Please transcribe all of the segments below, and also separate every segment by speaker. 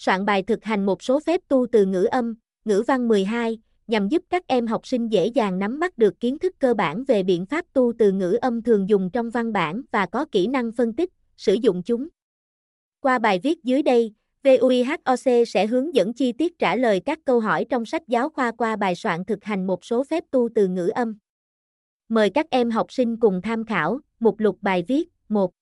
Speaker 1: soạn bài thực hành một số phép tu từ ngữ âm, ngữ văn 12, nhằm giúp các em học sinh dễ dàng nắm bắt được kiến thức cơ bản về biện pháp tu từ ngữ âm thường dùng trong văn bản và có kỹ năng phân tích, sử dụng chúng. Qua bài viết dưới đây, VUIHOC sẽ hướng dẫn chi tiết trả lời các câu hỏi trong sách giáo khoa qua bài soạn thực hành một số phép tu từ ngữ âm. Mời các em học sinh cùng tham khảo, mục lục bài viết, 1.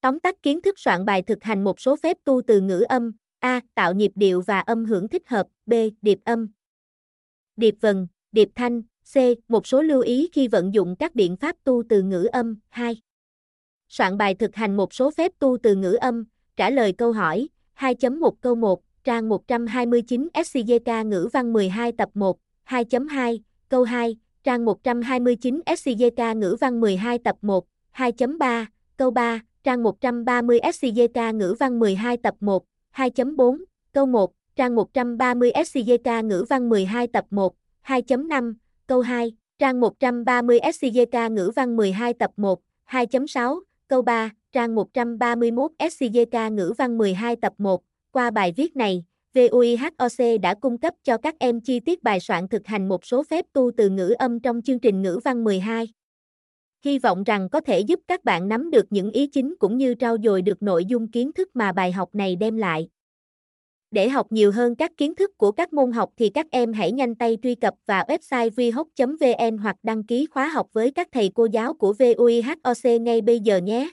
Speaker 1: Tóm tắt kiến thức soạn bài thực hành một số phép tu từ ngữ âm, A. Tạo nhịp điệu và âm hưởng thích hợp, B. Điệp âm, điệp vần, điệp thanh, C. Một số lưu ý khi vận dụng các biện pháp tu từ ngữ âm, 2. Soạn bài thực hành một số phép tu từ ngữ âm, trả lời câu hỏi, 2.1 câu 1, trang 129 SCGK ngữ văn 12 tập 1, 2.2, câu 2, trang 129 SCGK ngữ văn 12 tập 1, 2.3, câu 3, trang 130 SCGK ngữ văn 12 tập 1, 2.4, câu 1, trang 130 SCJK ngữ văn 12 tập 1, 2.5, câu 2, trang 130 SCJK ngữ văn 12 tập 1, 2.6, câu 3, trang 131 SCJK ngữ văn 12 tập 1. Qua bài viết này, VUIHOC đã cung cấp cho các em chi tiết bài soạn thực hành một số phép tu từ ngữ âm trong chương trình ngữ văn 12. Hy vọng rằng có thể giúp các bạn nắm được những ý chính cũng như trau dồi được nội dung kiến thức mà bài học này đem lại. Để học nhiều hơn các kiến thức của các môn học thì các em hãy nhanh tay truy cập vào website vihoc.vn hoặc đăng ký khóa học với các thầy cô giáo của VUIHOC ngay bây giờ nhé.